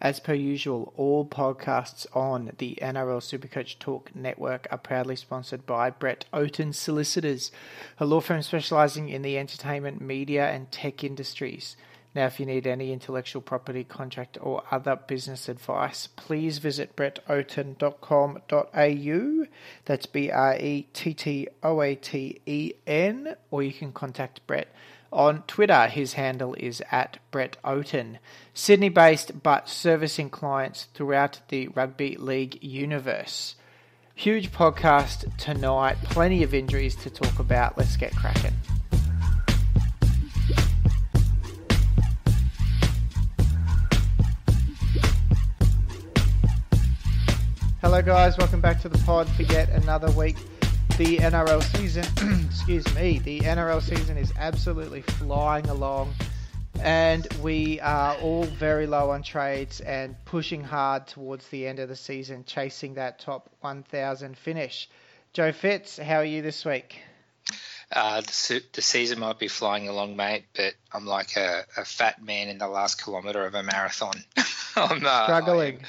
As per usual, all podcasts on the NRL Supercoach Talk Network are proudly sponsored by Brett Oaten Solicitors, a law firm specializing in the entertainment, media, and tech industries. Now, if you need any intellectual property, contract, or other business advice, please visit brettoaten.com.au. That's B R E T T O A T E N, or you can contact Brett on Twitter, his handle is at Brett Oaten. Sydney based but servicing clients throughout the rugby league universe. Huge podcast tonight, plenty of injuries to talk about. Let's get cracking. Hello, guys, welcome back to the pod for yet another week the NRL season, excuse me, the NRL season is absolutely flying along, and we are all very low on trades and pushing hard towards the end of the season, chasing that top 1,000 finish. Joe Fitz, how are you this week? Uh, the, the season might be flying along, mate, but I'm like a, a fat man in the last kilometre of a marathon. I'm uh, Struggling. I'm-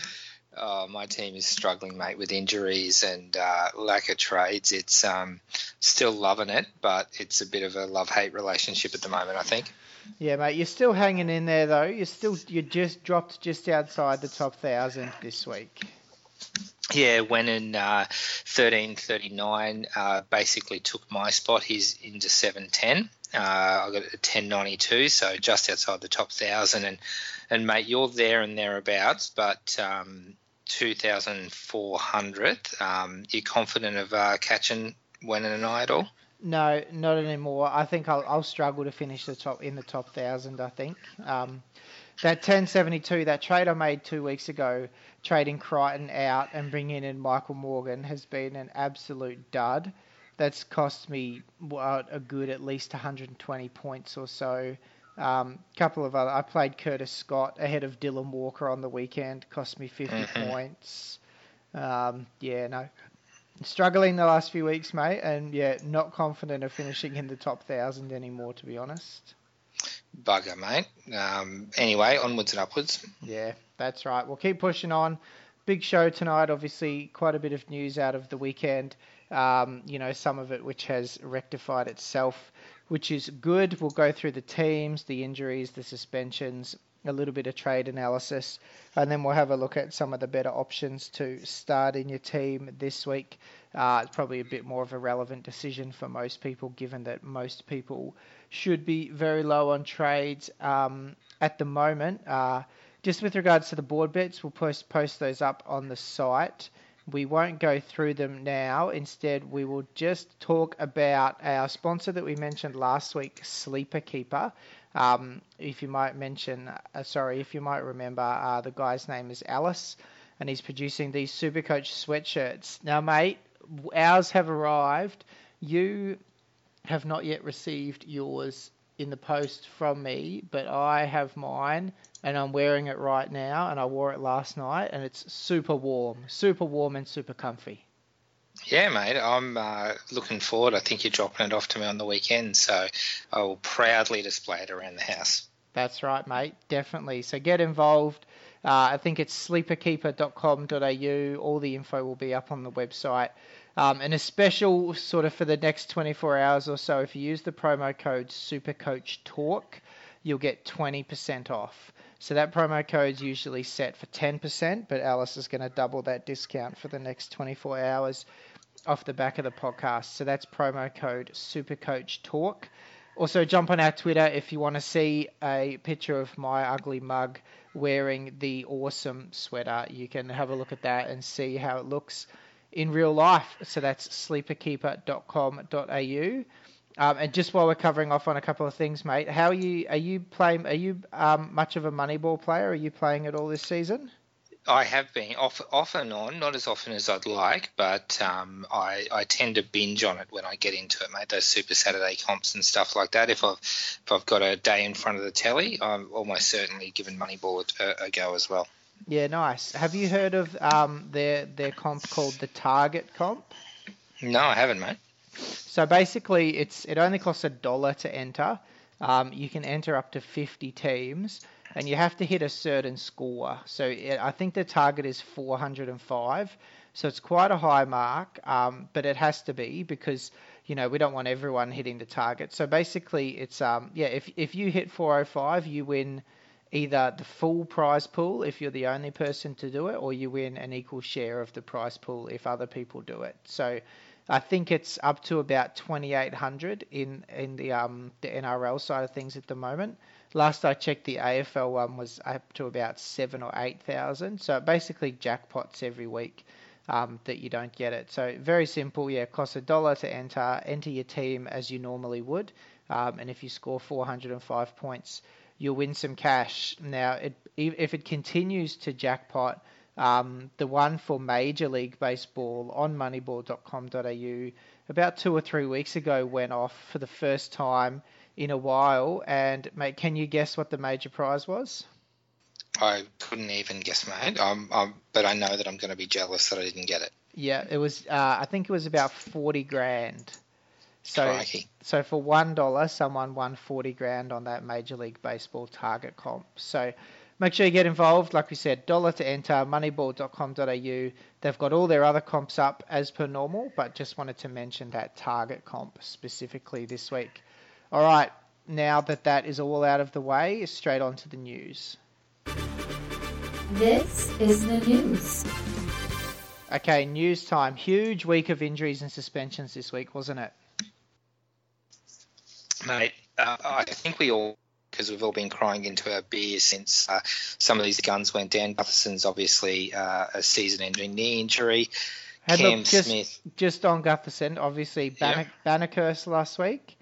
Oh, my team is struggling, mate, with injuries and uh, lack of trades. It's um, still loving it, but it's a bit of a love-hate relationship at the moment. I think. Yeah, mate, you're still hanging in there though. You're still you just dropped just outside the top thousand this week. Yeah, Wennon uh, 1339, uh, basically took my spot. He's into 710. Uh, I got it at 1092, so just outside the top thousand. And and mate, you're there and thereabouts, but um, 2,400. Um, you confident of uh, catching Wennon and I at? No, not anymore. I think I'll, I'll struggle to finish the top in the top thousand. I think um, that 1072, that trade I made two weeks ago, trading Crichton out and bringing in Michael Morgan, has been an absolute dud. That's cost me what, a good at least 120 points or so. A um, couple of other. I played Curtis Scott ahead of Dylan Walker on the weekend. Cost me 50 Mhm. points. Um, yeah, no, struggling the last few weeks, mate, and yeah, not confident of finishing in the top thousand anymore, to be honest. Bugger, mate. Um, anyway, onwards and upwards. Yeah, that's right. We'll keep pushing on. Big show tonight, obviously, quite a bit of news out of the weekend. Um, you know, some of it which has rectified itself, which is good. We'll go through the teams, the injuries, the suspensions, a little bit of trade analysis, and then we'll have a look at some of the better options to start in your team this week. Uh, it's probably a bit more of a relevant decision for most people, given that most people should be very low on trades um, at the moment. Uh, just with regards to the board bets, we'll post post those up on the site. We won't go through them now. Instead, we will just talk about our sponsor that we mentioned last week, Sleeper Keeper. Um, if you might mention, uh, sorry, if you might remember, uh, the guy's name is Alice, and he's producing these Supercoach sweatshirts. Now, mate, ours have arrived. You have not yet received yours in the post from me, but I have mine and I'm wearing it right now and I wore it last night and it's super warm, super warm and super comfy. Yeah, mate. I'm uh, looking forward. I think you're dropping it off to me on the weekend, so I will proudly display it around the house. That's right, mate. Definitely. So get involved. Uh, I think it's sleeperkeeper.com.au. All the info will be up on the website. Um, and a special sort of for the next 24 hours or so, if you use the promo code SuperCoachTalk, you'll get 20% off. So that promo code is usually set for 10%, but Alice is going to double that discount for the next 24 hours off the back of the podcast. So that's promo code SuperCoachTalk. Also, jump on our Twitter if you want to see a picture of my ugly mug wearing the awesome sweater. You can have a look at that and see how it looks in real life. So that's sleeperkeeper.com.au. Um, and just while we're covering off on a couple of things, mate, how are you? Are you playing? Are you um, much of a Moneyball player? Are you playing at all this season? I have been off off and on, not as often as I'd like, but um, I, I tend to binge on it when I get into it, mate. Those Super Saturday comps and stuff like that. If I've if I've got a day in front of the telly, I'm almost certainly giving Moneyball a, a go as well. Yeah, nice. Have you heard of um, their their comp called the Target comp? No, I haven't, mate. So basically, it's it only costs a dollar to enter. Um, you can enter up to 50 teams, and you have to hit a certain score. So it, I think the target is 405. So it's quite a high mark, um, but it has to be because you know we don't want everyone hitting the target. So basically, it's um, yeah, if if you hit 405, you win either the full prize pool if you're the only person to do it, or you win an equal share of the prize pool if other people do it. So I think it's up to about 2,800 in in the um the NRL side of things at the moment. Last I checked, the AFL one was up to about seven or eight thousand. So basically jackpots every week. Um, that you don't get it. So very simple. Yeah, costs a dollar to enter. Enter your team as you normally would, um, and if you score 405 points, you'll win some cash. Now, it, if it continues to jackpot, um, the one for Major League Baseball on moneyball.com.au about two or three weeks ago went off for the first time in a while. And, mate, can you guess what the major prize was? I couldn't even guess, mate. Um, um, but I know that I'm going to be jealous that I didn't get it. Yeah, it was. Uh, I think it was about forty grand. So, Crikey. so for one dollar, someone won forty grand on that Major League Baseball target comp. So, make sure you get involved. Like we said, dollar to enter. Moneyball.com.au. They've got all their other comps up as per normal, but just wanted to mention that target comp specifically this week. All right, now that that is all out of the way, straight on to the news. This is the news. Okay, news time. Huge week of injuries and suspensions this week, wasn't it? Mate, uh, I think we all, because we've all been crying into our beers since uh, some of these guns went down. Gutherson's obviously uh, a season-ending knee injury. And Cam look, just, Smith, just on Gutherson, obviously Banner, Bannercurse last week.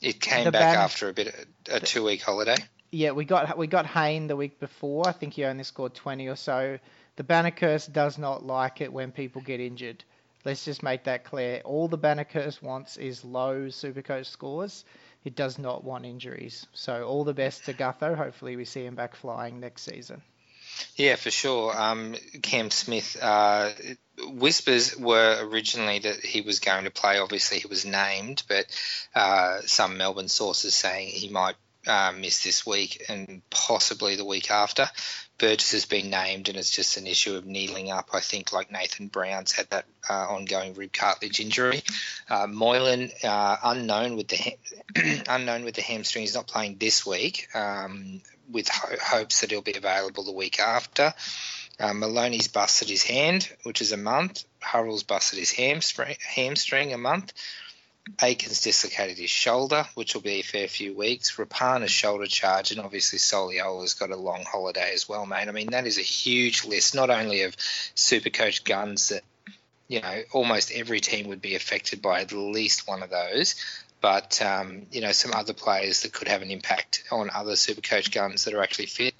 it came the back ban- after a bit a two-week holiday. Yeah, we got we got Hayne the week before. I think he only scored 20 or so. The Bannercurse does not like it when people get injured. Let's just make that clear. All the Bannercurse wants is low Supercoach scores. It does not want injuries. So all the best to Gutho. Hopefully we see him back flying next season. Yeah, for sure. Um, Cam Smith, uh, whispers were originally that he was going to play. Obviously, he was named, but uh, some Melbourne sources saying he might miss this week and possibly the week after. Burgess has been named, and it's just an issue of kneeling up. I think, like Nathan Brown's had that uh, ongoing rib cartilage injury. Uh, Moylan, uh, unknown with the ha- unknown with the hamstring, he's not playing this week. Um, with ho- hopes that he'll be available the week after. Uh, Maloney's busted his hand, which is a month. Hurrell's busted his hamstring, hamstring a month. Aitken's dislocated his shoulder, which will be a fair few weeks. Rapana's shoulder charge, and obviously Soliola's got a long holiday as well, mate. I mean, that is a huge list, not only of Supercoach guns that, you know, almost every team would be affected by at least one of those, but, um, you know, some other players that could have an impact on other Supercoach guns that are actually fit.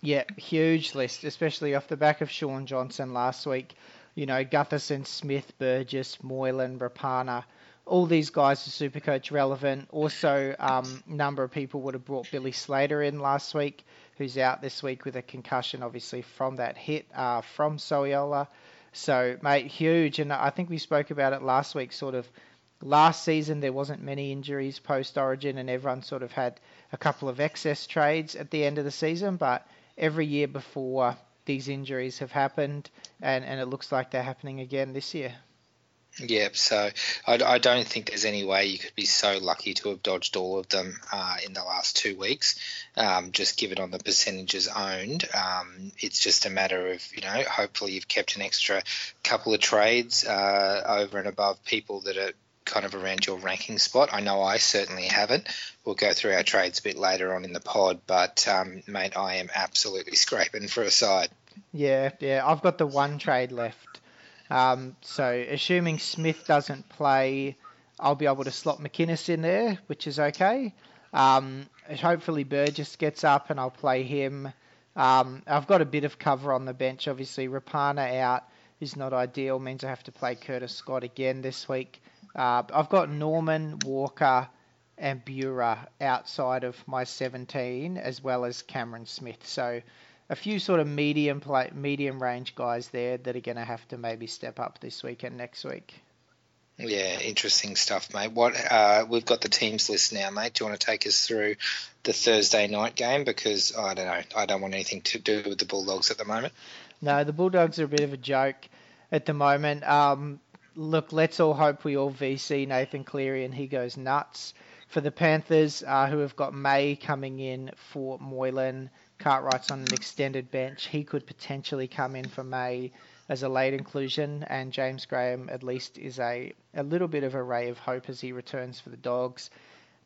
Yeah, huge list, especially off the back of Shaun Johnson last week. You know, Gutherson, Smith, Burgess, Moylan, Rapana, all these guys are super coach relevant. Also, um, number of people would have brought Billy Slater in last week, who's out this week with a concussion, obviously from that hit uh, from Soliola. So, mate, huge. And I think we spoke about it last week. Sort of last season, there wasn't many injuries post Origin, and everyone sort of had a couple of excess trades at the end of the season. But every year before, these injuries have happened, and, and it looks like they're happening again this year. Yeah, so I, I, don't think there's any way you could be so lucky to have dodged all of them uh, in the last two weeks. Um, just given on the percentages owned, um, it's just a matter of you know hopefully you've kept an extra couple of trades uh, over and above people that are kind of around your ranking spot. I know I certainly haven't. We'll go through our trades a bit later on in the pod, but um, mate, I am absolutely scraping for a side. Yeah, yeah, I've got the one trade left. Um, so assuming Smith doesn't play, I'll be able to slot McInnes in there, which is okay. Um, hopefully Burgess gets up and I'll play him. Um, I've got a bit of cover on the bench. Obviously, Rapana out is not ideal. Means I have to play Curtis Scott again this week. Uh, I've got Norman Walker and Bura outside of my 17, as well as Cameron Smith. So a few sort of medium play, medium range guys there that are going to have to maybe step up this week and next week. Yeah, interesting stuff, mate. What uh, we've got the teams list now, mate. Do you want to take us through the Thursday night game? Because I don't know, I don't want anything to do with the Bulldogs at the moment. No, the Bulldogs are a bit of a joke at the moment. Um, look, let's all hope we all VC Nathan Cleary and he goes nuts. For the Panthers, uh, who have got May coming in for Moylan, Cartwright's on an extended bench. He could potentially come in for May as a late inclusion, and James Graham at least is a, a little bit of a ray of hope as he returns for the Dogs.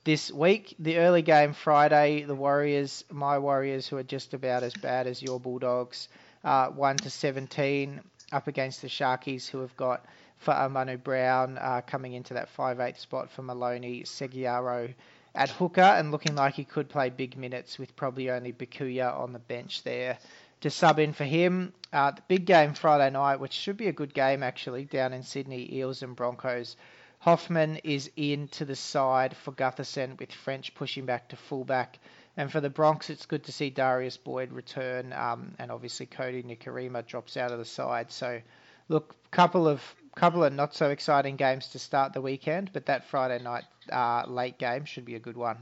This week, the early game Friday, the Warriors, my Warriors, who are just about as bad as your Bulldogs, uh, 1 to 17 up against the Sharkies, who have got Fa'amanu Brown uh, coming into that 5'8 spot for Maloney, Segeyaro at hooker and looking like he could play big minutes with probably only Bukuya on the bench there to sub in for him. Uh, the big game Friday night, which should be a good game actually, down in Sydney, Eels and Broncos. Hoffman is in to the side for Gutherson with French pushing back to fullback. And for the Bronx, it's good to see Darius Boyd return, um, and obviously Kodi Nikorima drops out of the side. So, look, couple of couple of not so exciting games to start the weekend, but that Friday night uh, late game should be a good one.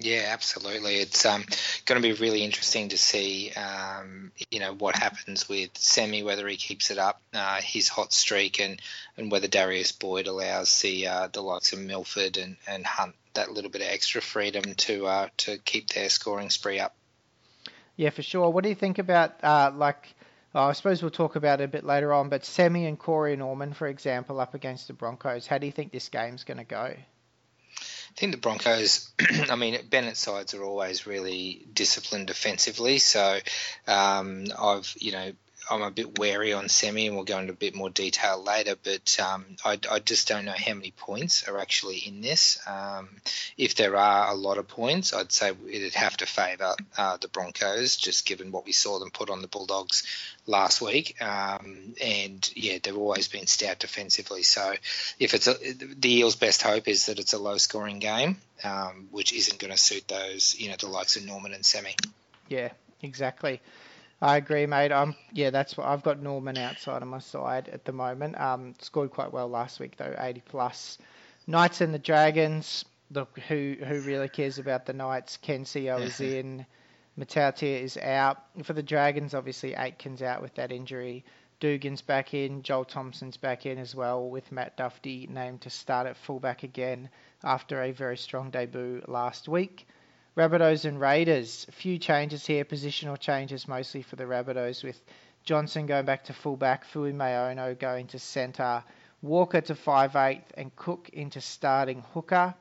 Yeah, absolutely. It's um, going to be really interesting to see, um, you know, what happens with Semi, whether he keeps it up, uh, his hot streak, and, and whether Darius Boyd allows the uh, the likes of Milford and, and Hunt that little bit of extra freedom to uh, to keep their scoring spree up. Yeah, for sure. What do you think about uh, like? Oh, I suppose we'll talk about it a bit later on, but Semi and Corey Norman, for example, up against the Broncos. How do you think this game's going to go? I think the Broncos, I mean, Bennett's sides are always really disciplined defensively. So um, I've, you know, I'm a bit wary on semi, and we'll go into a bit more detail later. But um, I, I, just don't know how many points are actually in this. Um, if there are a lot of points, I'd say it'd have to favour uh, the Broncos, just given what we saw them put on the Bulldogs last week. Um, and yeah, they've always been stout defensively. So if it's a, the Eels' best hope is that it's a low-scoring game, um, which isn't going to suit those, you know, the likes of Norman and Semi. Yeah, exactly. I agree, mate. Um, yeah, that's what I've got Norman outside of my side at the moment. Um, scored quite well last week though, 80 plus. Knights and the Dragons. Look, who who really cares about the Knights? Ken Sio is in. Matautia is out. For the Dragons, obviously Aitken's out with that injury. Dugan's back in. Joel Thompson's back in as well, with Matt Duffy named to start at fullback again after a very strong debut last week. Rabbitohs and Raiders. A few changes here, positional changes mostly for the Rabbitohs, with Johnson going back to fullback, Fui Mayono going to centre, Walker to 5'8", and Cook into starting hooker.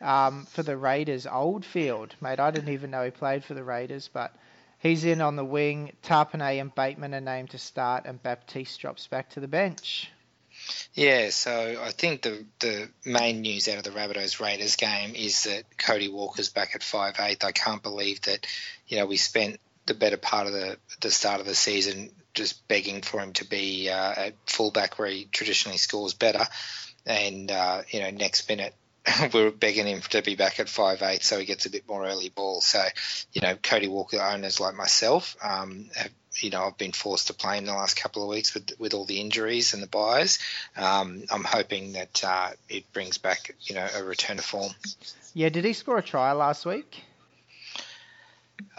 Um, for the Raiders, Oldfield, mate, I didn't even know he played for the Raiders, but he's in on the wing. Tapine and Bateman are named to start, and Baptiste drops back to the bench. Yeah, so I think the the main news out of the Rabbitohs Raiders game is that Cody Walker's back at five eight. I can't believe that, you know, we spent the better part of the the start of the season just begging for him to be uh, at fullback where he traditionally scores better, and uh, you know next minute we're begging him to be back at five eight so he gets a bit more early ball. So, you know, Cody Walker owners like myself um, have you know, I've been forced to play him the last couple of weeks with with all the injuries and the buys. Um, I'm hoping that uh, it brings back, you know, a return to form. Yeah, did he score a try last week?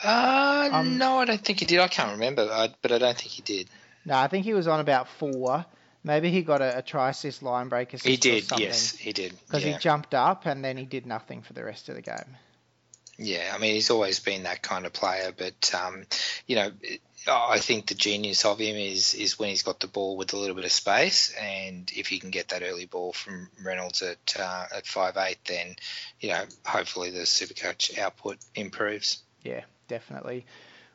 Uh, um, no, I don't think he did. I can't remember, but I don't think he did. No, I think he was on about four. Maybe he got a, a try assist, line break assist. He did, yes, he did. Because yeah. he jumped up and then he did nothing for the rest of the game. Yeah, I mean he's always been that kind of player, but um, you know I think the genius of him is is when he's got the ball with a little bit of space, and if you can get that early ball from Reynolds at uh, at five eight, then you know hopefully the Supercoach output improves. Yeah, definitely.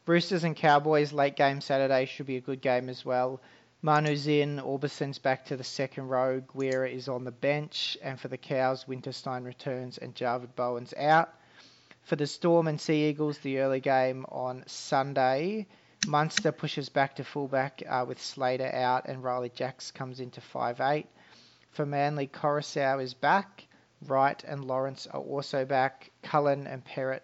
Roosters and Cowboys late game Saturday should be a good game as well. Manu's in, Aubusson's back to the second row, Guerra is on the bench, and for the Cows, Winterstein returns and Javid Bowen's out. For the Storm and Sea Eagles, the early game on Sunday, Munster pushes back to fullback uh, with Slater out, and Ryley Jacks comes into 5'8. For Manly, Koroisau is back. Wright and Lawrence are also back. Cullen and Perrott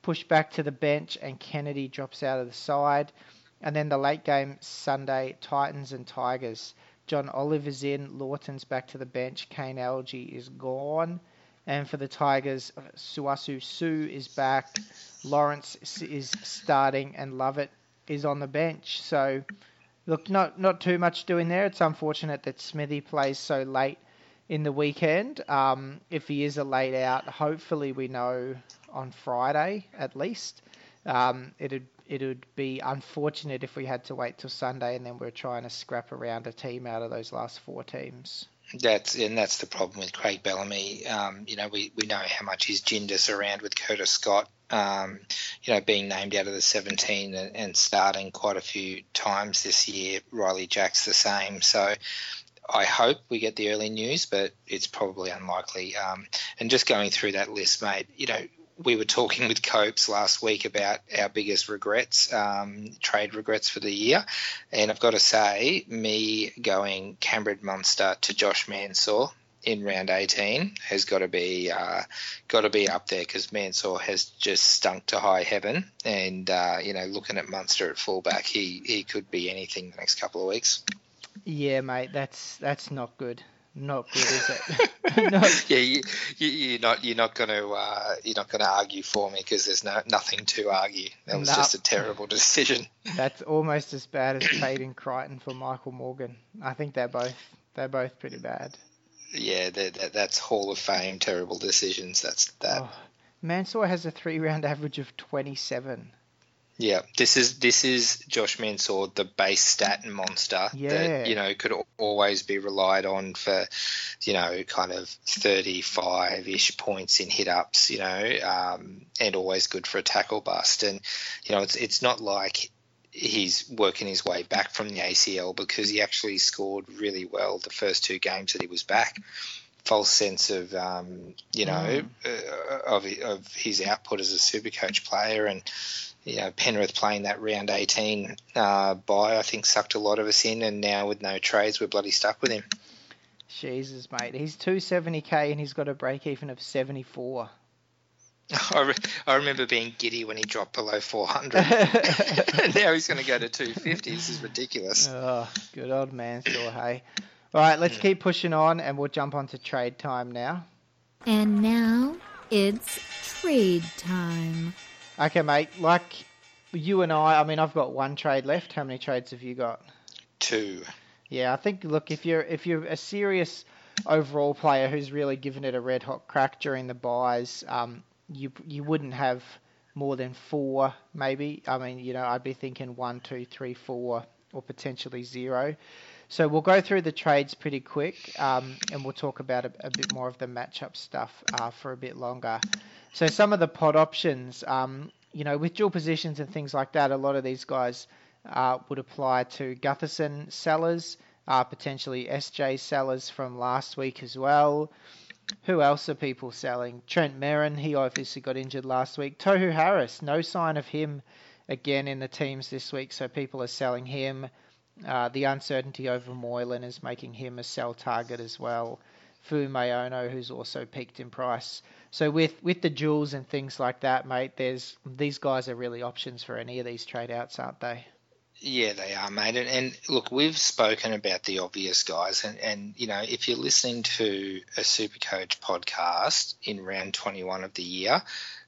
push back to the bench, and Kennedy drops out of the side. And then the late game Sunday, Titans and Tigers. John Oliver's in, Lawton's back to the bench, Kane Elgey is gone. And for the Tigers, Sauaso Sue is back, Lawrence is starting, and Lovett is on the bench. So, look, not not too much doing there. It's unfortunate that Smithy plays so late in the weekend. Um, if he is a late out, hopefully we know on Friday at least. Um, it'd it would be unfortunate if we had to wait till Sunday and then we're trying to scrap around a team out of those last four teams. That's and that's the problem with Craig Bellamy. Um, you know, we, we know how much he's ginned us around with Curtis Scott. Um, you know, being named out of the 17 and, and, starting quite a few times this year. Ryley Jack's the same. So I hope we get the early news, but it's probably unlikely. Um, and just going through that list, mate, you know, we were talking with Copes last week about our biggest regrets, um, trade regrets for the year, and I've got to say, me going Cameron Munster to Josh Mansour in round 18 has got to be uh, got to be up there because Mansour has just stunk to high heaven, and uh, you know, looking at Munster at fullback, he he could be anything the next couple of weeks. Yeah, mate, that's that's not good not good, is it? no. Yeah, you, you, are not you're not going to uh, you're not going to argue for me because there's no nothing to argue. That was just a terrible decision. That's almost as bad as trading Crichton for Michael Morgan. I think they're both they're both pretty bad. Yeah, they're, they're, that's Hall of Fame terrible decisions. That's that. Oh, Mansour has a three round average of 27. Yeah, this is this is Josh Mansour, the base stat monster yeah. that you know could always be relied on for, you know, kind of thirty-five-ish points in hit ups, you know, um, and always good for a tackle bust. And you know, it's it's not like he's working his way back from the ACL because he actually scored really well the first two games that he was back false sense of um, you know mm. uh, of of his output as a super coach player and you know, Penrith playing that round 18 uh, by, I think, sucked a lot of us in, and now with no trades, we're bloody stuck with him. Jesus, mate. He's 270k and he's got a break even of 74. I, re- I remember being giddy when he dropped below 400. now he's going to go to 250. This is ridiculous. Oh, good old man, still, hey. All right, let's keep pushing on and we'll jump on to trade time now. And now it's trade time. Okay, mate. Like you and I, I mean, I've got one trade left. How many trades have you got? Two. Yeah, I think. Look, if you're if you're a serious overall player who's really given it a red hot crack during the buys, um, you you wouldn't have more than four, maybe. I mean, you know, I'd be thinking one, two, three, four, or potentially zero. So we'll go through the trades pretty quick, um, and we'll talk about a, a, bit more of the matchup stuff uh, for a bit longer. So some of the pod options, um, you know, with dual positions and things like that, a lot of these guys uh, would apply to Gutherson sellers, uh, potentially SJ sellers from last week as well. Who else are people selling? Trent Merrin, he obviously got injured last week. Tohu Harris, no sign of him again in the teams this week, so people are selling him. Uh, the uncertainty over Moylan is making him a sell target as well. Fu Mayono, who's also peaked in price. So with with the jewels and things like that, mate, there's these guys are really options for any of these trade outs, aren't they? Yeah, they are, mate. And, and, look, we've spoken about the obvious guys, and, and you know, if you're listening to a Supercoach podcast in round 21 of the year,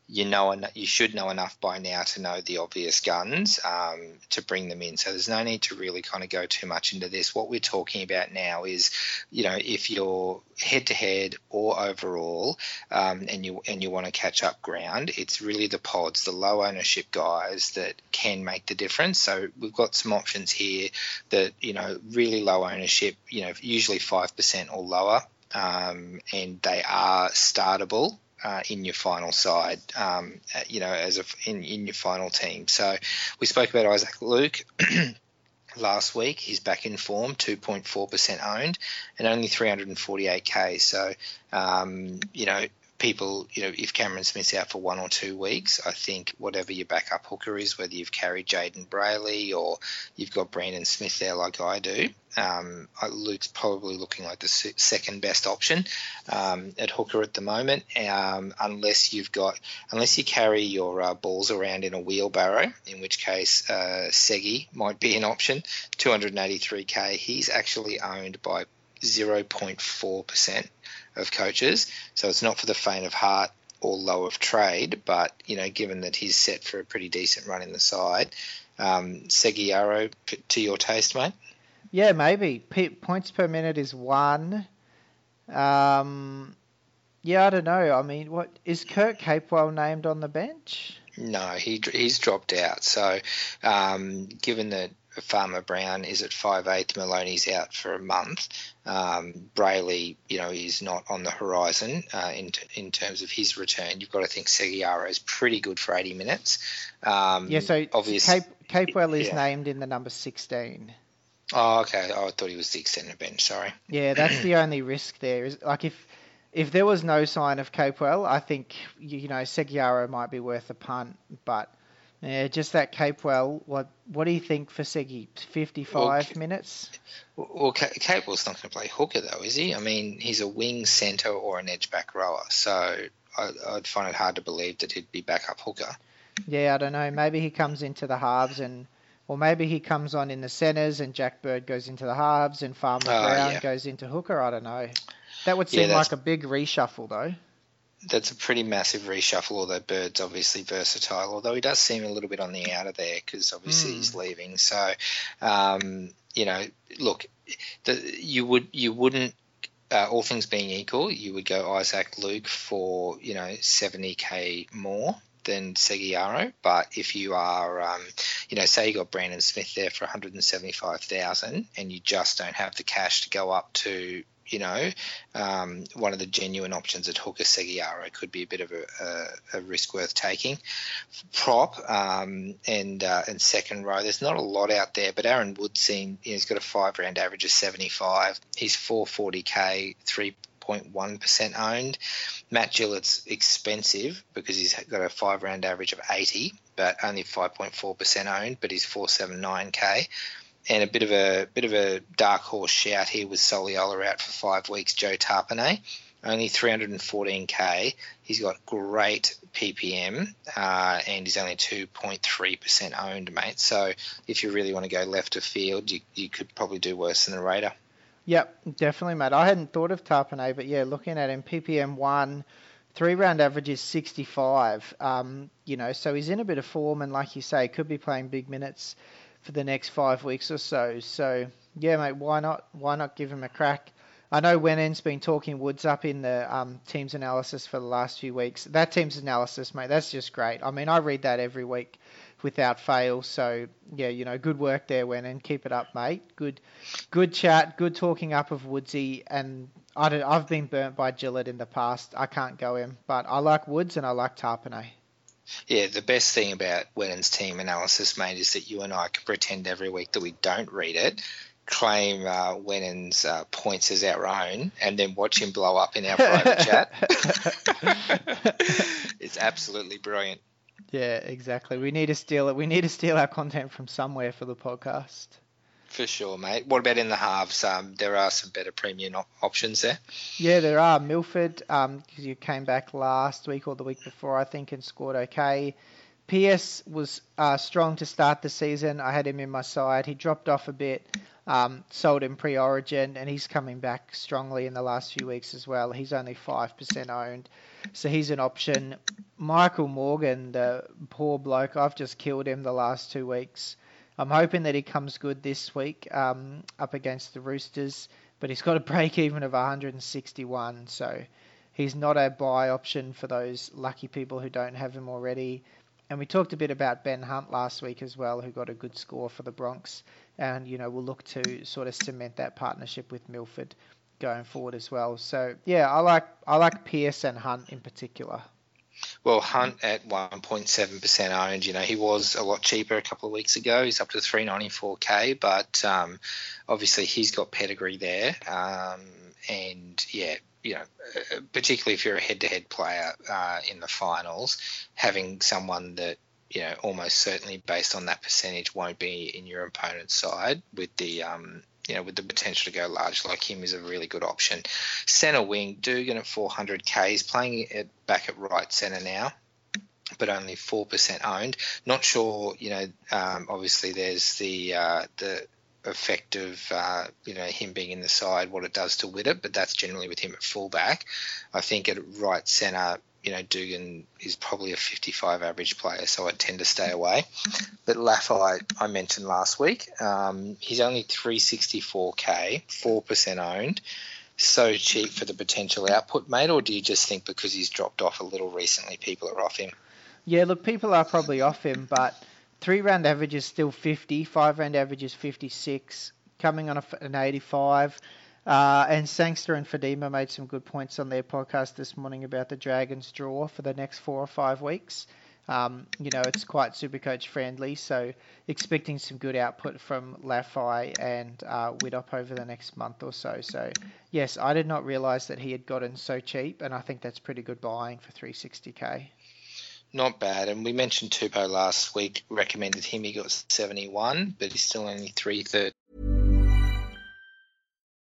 you know you should know enough by now to know the obvious guns um, to bring them in. So there's no need to really kind of go too much into this. What we're talking about now is, you know, if you're head to head or overall, um, and you and you want to catch up ground, it's really the pods, the low ownership guys that can make the difference. So we've got some options here that you know really low ownership, you know, usually five percent or lower. Um, and they are startable uh, in your final side, um, you know, as a, in, in your final team. So we spoke about Isaac Luke. last week. He's back in form, 2.4% owned, and only 348k. So, um, you know, people, you know, if Cameron Smith's out for one or two weeks, I think whatever your backup hooker is, whether you've carried Jayden Brailey or you've got Brandon Smith there like I do, um, Luke's probably looking like the second best option um, at hooker at the moment, um, unless you've got unless you carry your uh, balls around in a wheelbarrow, in which case uh, Segi might be an option. 283k. He's actually owned by 0.4 percent of coaches, so it's not for the faint of heart or low of trade. But you know, given that he's set for a pretty decent run in the side, um, Segeyaro to your taste, mate. Yeah, maybe. P- points per minute is one. Um, yeah, I don't know. I mean, what is Kurt Capewell named on the bench? No, he he's dropped out. So, um, given that Farmer Brown is at five eighth, Maloney's out for a month. Um, Brailey, you know, is not on the horizon uh, in in terms of his return. You've got to think Segeyaro is pretty good for eighty minutes. Um, yeah, so obviously, Cape, Capewell is yeah. named in the number sixteen. Oh, okay. Oh, I thought he was the extended bench. Sorry. Yeah, that's the only risk there. Is like if if there was no sign of Capewell, I think you know Seguiaro might be worth a punt, but yeah, just that Capewell. What what do you think for Segi? Fifty five well, minutes. Well, Capewell's not going to play hooker though, is he? I mean, he's a wing centre or an edge back rower, so I, I'd find it hard to believe that he'd be backup hooker. Yeah, I don't know. Maybe he comes into the halves and or maybe he comes on in the centres and Jack Bird goes into the halves and Farmer oh, Brown yeah. goes into hooker. I don't know. That would seem yeah, like a big reshuffle, though. That's a pretty massive reshuffle, although Bird's obviously versatile, although he does seem a little bit on the outer there because obviously mm. he's hmm. leaving. So, um, you know, look, the, you would you wouldn't uh, all things being equal, you would go Isaac Luke for you know 70k more than Segeyaro. But if you are, um, you know, say you got Brandon Smith there for 175,000 and you just don't have the cash to go up to you know, um, one of the genuine options at hooker Segeyaro could be a bit of a, a, a risk worth taking. Prop um, and uh, and second row, there's not a lot out there, but Aaron Wood seen you know, he's got a five round average of 75. He's 440k, three 0.1% owned. Matt Gillett's expensive because he's got a five round average of 80, but only 5.4% owned, but he's 479k. And a bit of a bit of a dark horse shout here with Soliola out for five weeks. Joe Tapine, only 314k. He's got great PPM, uh, and he's only 2.3% owned, mate. So if you really want to go left of field, you, you could probably do worse than the Raider. Yep, definitely, mate. I hadn't thought of Tapine, but yeah, looking at him, PPM one, three round average is 65. Um, you know, so he's in a bit of form, and like you say, could be playing big minutes for the next five weeks or so. So yeah, mate, why not? Why not give him a crack? I know Wennon's been talking Woods up in the um, team's analysis for the last few weeks. That team's analysis, mate, that's just great. I mean, I read that every week without fail. So yeah, you know, good work there, Wen, and keep it up, mate. Good, good chat, good talking up of Woodsy, and I have been burnt by Gillett in the past. I can't go him, but I like Woods and I like Tapine. Yeah, the best thing about Wennon's team analysis, mate, is that you and I can pretend every week that we don't read it, claim uh, Wennon's uh, points as our own, and then watch him blow up in our private chat. it's absolutely brilliant. Yeah, exactly. We need to steal it. We need to steal our content from somewhere for the podcast. For sure, mate. What about in the halves? Um, there are some better premium op- options there. Yeah, there are. Milford, because um, you came back last week or the week before, I think, and scored okay. PS was uh, strong to start the season. I had him in my side. He dropped off a bit. Um, sold him pre-Origin, and he's coming back strongly in the last few weeks as well. He's only five percent owned, so he's an option. Michael Morgan, the poor bloke, I've just killed him the last two weeks. I'm hoping that he comes good this week um, up against the Roosters, but he's got a break even of 161, so he's not a buy option for those lucky people who don't have him already. And we talked a bit about Ben Hunt last week as well, who got a good score for the Bronx and you know we'll look to sort of cement that partnership with Milford going forward as well. So yeah, I like I like Pearce and Hunt in particular. Well, Hunt at 1.7% owned. You know, he was a lot cheaper a couple of weeks ago. He's up to 394k, but um, obviously he's got pedigree there. Um, and yeah, you know, uh, particularly if you're a head-to-head player uh, in the finals, having someone that you know almost certainly based on that percentage won't be in your opponent's side with the um, you know, with the potential to go large like him is a really good option. Centre wing, Dugan at 400k. He's playing it back at right centre now, but only 4% owned. Not sure, you know, um, obviously there's the uh, the effect of uh, you know him being in the side, what it does to Widdop, but that's generally with him at fullback. I think at right centre, you know, Dugan is probably a 55 average player, so I tend to stay away. But Lafai, I mentioned last week, um, he's only 364k, 4% owned. So cheap for the potential output, mate, or do you just think because he's dropped off a little recently, people are off him? Yeah, look, people are probably off him, but three round average is still 50, five round average is 56, coming on a, an 85. Uh, and Sangster and Fadima made some good points on their podcast this morning about the Dragons draw for the next four or five weeks. Um, you know, it's quite Supercoach friendly, so expecting some good output from Lafai and uh, Widdop over the next month or so. So, yes, I did not realise that he had gotten so cheap, and I think that's pretty good buying for 360k. Not bad, and we mentioned Tupou last week. Recommended him. He got 71, but he's still only 330.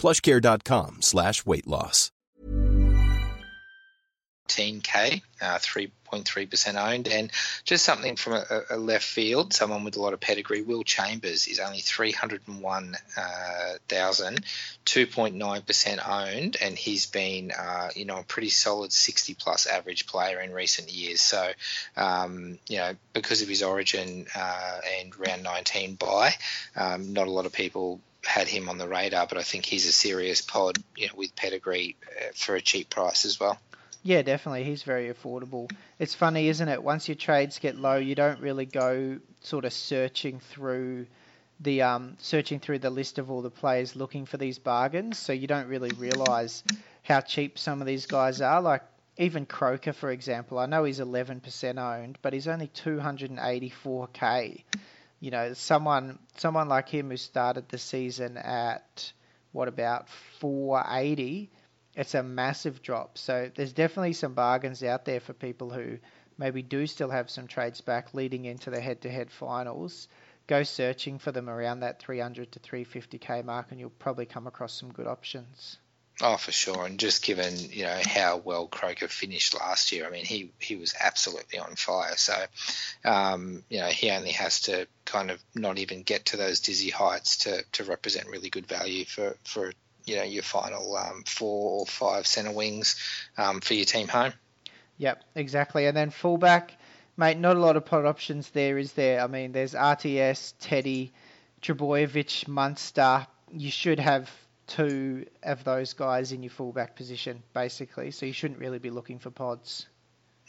plushcare.com slash weight loss. 10k, uh, 3.3% owned, and just something from a, a, left field, someone with a lot of pedigree. Will Chambers is only 301,000, uh, 2.9% owned, and he's been, uh, you know, a pretty solid 60 plus average player in recent years. So, um, you know, because of his origin uh, and round 19 buy, um, not a lot of people had him on the radar, but I think he's a serious pod, you know, with pedigree uh, for a cheap price as well. Yeah, definitely. He's very affordable. It's funny, isn't it? Once your trades get low, you don't really go sort of searching through the um, searching through the list of all the players looking for these bargains. So you don't really realise how cheap some of these guys are. Like even Croker, for example, I know he's 11% owned, but he's only 284k. You know, someone someone like him who started the season at what about 480 it's a massive drop. So there's definitely some bargains out there for people who maybe do still have some trades back leading into the head-to-head finals. Go searching for them around that 300 to 350k mark, and you'll probably come across some good options. Oh, for sure, and just given you know how well Croker finished last year, I mean he he was absolutely on fire. So, um, you know he only has to kind of not even get to those dizzy heights to to represent really good value for for you know your final um, four or five centre wings um, for your team home. Yep, exactly. And then fullback, mate, not a lot of pot options there, is there? I mean, there's RTS, Teddy, Trbojevic, Munster. You should have two of those guys in your fullback position, basically. So you shouldn't really be looking for pods.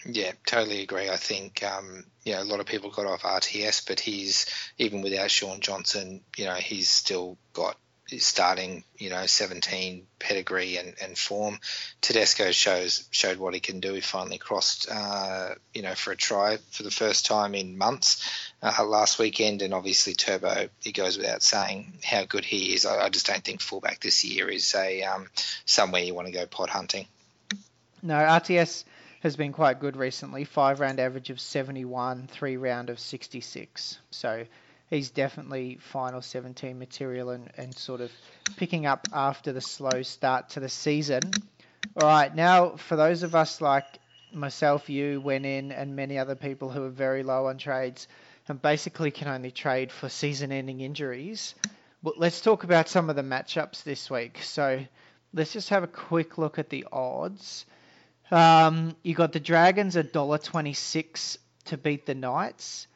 Yeah, totally agree. I think um, you know a lot of people got off RTS, but he's even without Shaun Johnson, you know, he's still got starting, you know, 17 pedigree and, and form. Tedesco shows showed what he can do. He finally crossed, uh, you know, for a try for the first time in months uh, last weekend, and obviously Turbo. It goes without saying how good he is. I, I just don't think fullback this year is a um, somewhere you want to go pot hunting. No, RTS has been quite good recently. Five round average of 71, three round of 66. So he's definitely final 17 material and, and sort of picking up after the slow start to the season. All right, now for those of us like myself, you, Wennon, and many other people who are very low on trades and basically can only trade for season ending injuries. But let's talk about some of the matchups this week. So let's just have a quick look at the odds. Um, you got the Dragons at $1.26 to beat the Knights.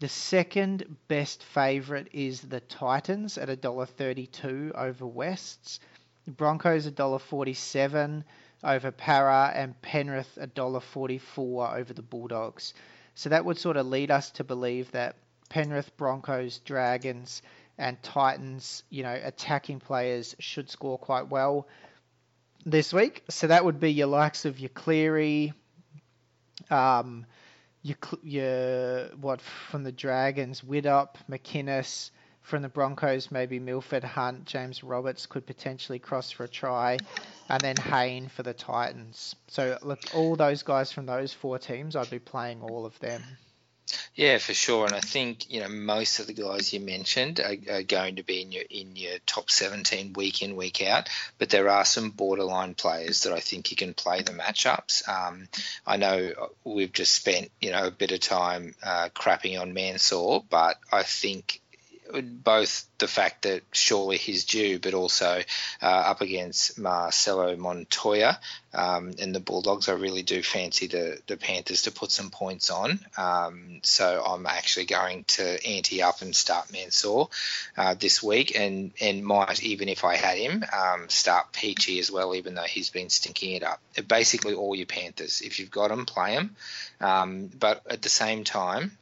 The second best favourite is the Titans at $1.32 over Wests. The Broncos $1.47 over Para and Penrith $1.44 over the Bulldogs. So that would sort of lead us to believe that Penrith, Broncos, Dragons, and Titans, you know, attacking players should score quite well this week. So that would be your likes of your Cleary, um, your, your what from the Dragons, Widdop, McInnes. From the Broncos, maybe Milford, Hunt, James Roberts could potentially cross for a try, and then Hayne for the Titans. So look, all those guys from those four teams, I'd be playing all of them. Yeah, for sure. And I think you know most of the guys you mentioned are, are, going to be in your in your top 17 week in week out. But there are some borderline players that I think you can play the matchups. Um, I know we've just spent you know a bit of time uh, crapping on Mansour, but I think both the fact that surely he's due, but also uh, up against Marcelo Montoya um, and the Bulldogs. I really do fancy the, the Panthers to put some points on. Um, so I'm actually going to ante up and start Mansour uh, this week, and and might even if I had him um, start Peachey as well, even though he's been stinking it up. Basically, all your Panthers. If you've got them, play them. Um, but at the same time,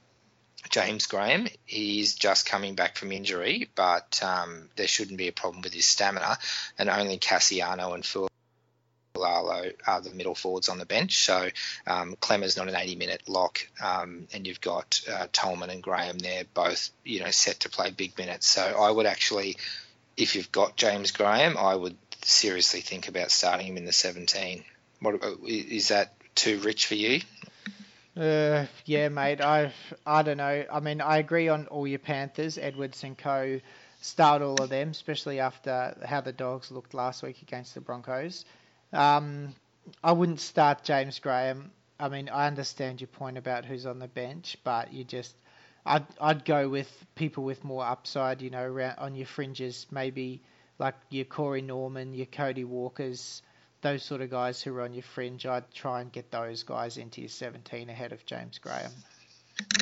James Graham. He's just coming back from injury, but um, there shouldn't be a problem with his stamina. And only Kasiano and Fualalo are the middle forwards on the bench. So um, Klemmer's not an 80 minute lock, um, and you've got uh, Tolman and Graham there, both you know set to play big minutes. So I would actually, if you've got James Graham, I would seriously think about starting him in the 17. What is that too rich for you? Uh, yeah, mate. I I don't know. I mean, I agree on all your Panthers, Edwards and Co. Start all of them, especially after how the Dogs looked last week against the Broncos. Um, I wouldn't start James Graham. I mean, I understand your point about who's on the bench, but you just, I'd I'd go with people with more upside. You know, around on your fringes, maybe like your Corey Norman, your Cody Walkers those sort of guys who are on your fringe, I'd try and get those guys into your 17 ahead of James Graham.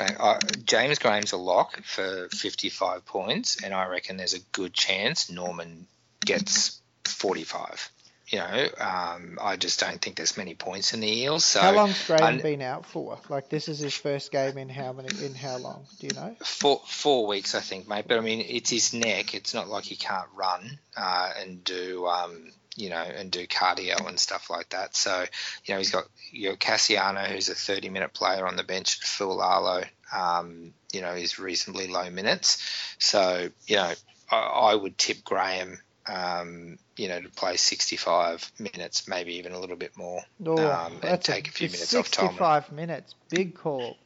Uh, James Graham's a lock for 55 points, and I reckon there's a good chance Norman gets 45. You know, um, I just don't think there's many points in the Eels. So how long's Graham been out for? Like this is his first game in how many? In how long? Do you know? Four four weeks, I think, mate. But I mean, it's his neck. It's not like he can't run uh, and do um, you know, and do cardio and stuff like that. So, you know, he's got you know Kasiano, who's a 30 minute player on the bench. Fualalo, um, you know, is reasonably low minutes. So, you know, I, I would tip Graham, um, you know, to play 65 minutes, maybe even a little bit more, oh, um, and take a, a few minutes off time. 65 minutes, big call.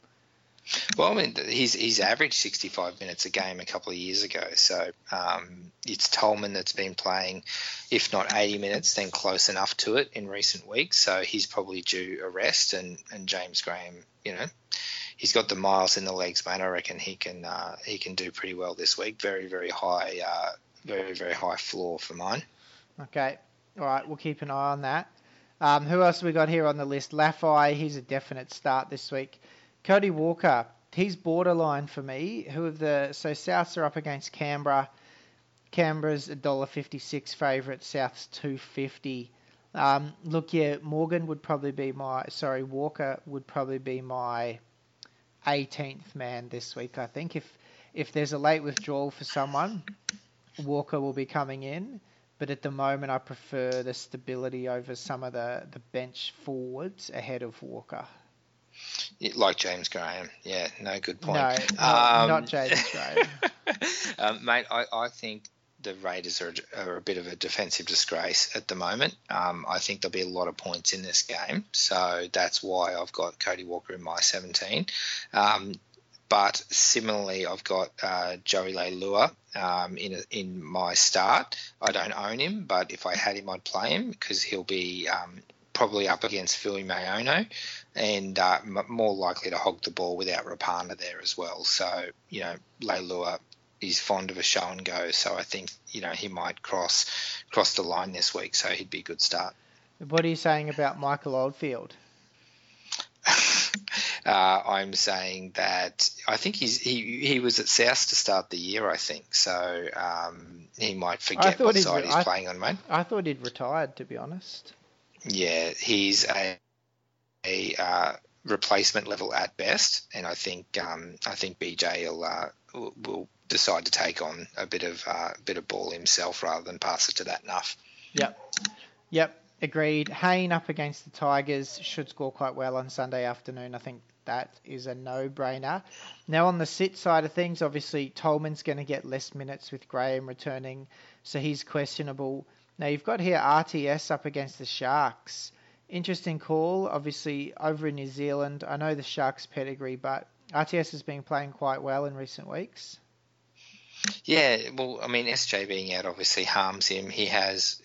Well, I mean, he's he's averaged 65 minutes a game a couple of years ago. So um, it's Tolman that's been playing, if not 80 minutes, then close enough to it in recent weeks. So he's probably due a rest. And, and James Graham, you know, he's got the miles in the legs, mate. I reckon he can uh, he can do pretty well this week. Very very high, uh, very very high floor for mine. Okay, all right, we'll keep an eye on that. Um, who else have we got here on the list? Laffy, he's a definite start this week. Cody Walker, he's borderline for me. Who have the so Souths are up against Canberra. Canberra's a dollar fifty six favourite. South's two fifty. Um, look, yeah, Morgan would probably be my sorry Walker would probably be my 18th man this week. I think if if there's a late withdrawal for someone, Walker will be coming in. But at the moment, I prefer the stability over some of the, the bench forwards ahead of Walker. Like James Graham. Yeah, no, good point. No, not, um, not James Graham. um, mate, I, I think the Raiders are, are, a bit of a defensive disgrace at the moment. Um, I think there'll be a lot of points in this game, so that's why I've got Cody Walker in my 17. Um, but similarly, I've got uh, Joey Leilua um, in in my start. I don't own him, but if I had him, I'd play him because he'll be um, probably up against Fuimaono and uh, m- more likely to hog the ball without Rapana there as well. So, you know, Leilua is fond of a show and go, so I think you know he might cross cross the line this week, so he'd be a good start. What are you saying about Michael Oldfield? Uh, I'm saying that I think he's he he was at South to start the year. I think so. Um, he might forget what side he's I, playing on, mate. I thought he'd retired, to be honest. Yeah, he's a a uh, replacement level at best, and I think um, I think BJ will, uh, will, decide to take on a bit of uh, bit of ball himself rather than pass it to that Nuff. Yep, yep, agreed. Hayne up against the Tigers should score quite well on Sunday afternoon. I think that is a no-brainer. Now on the sit side of things, obviously Tolman's going to get less minutes with Graham returning, so he's questionable. Now you've got here RTS up against the Sharks. Interesting call, obviously over in New Zealand. I know the Sharks pedigree, but RTS has been playing quite well in recent weeks. Yeah, well, I mean, SJ being out obviously harms him. He has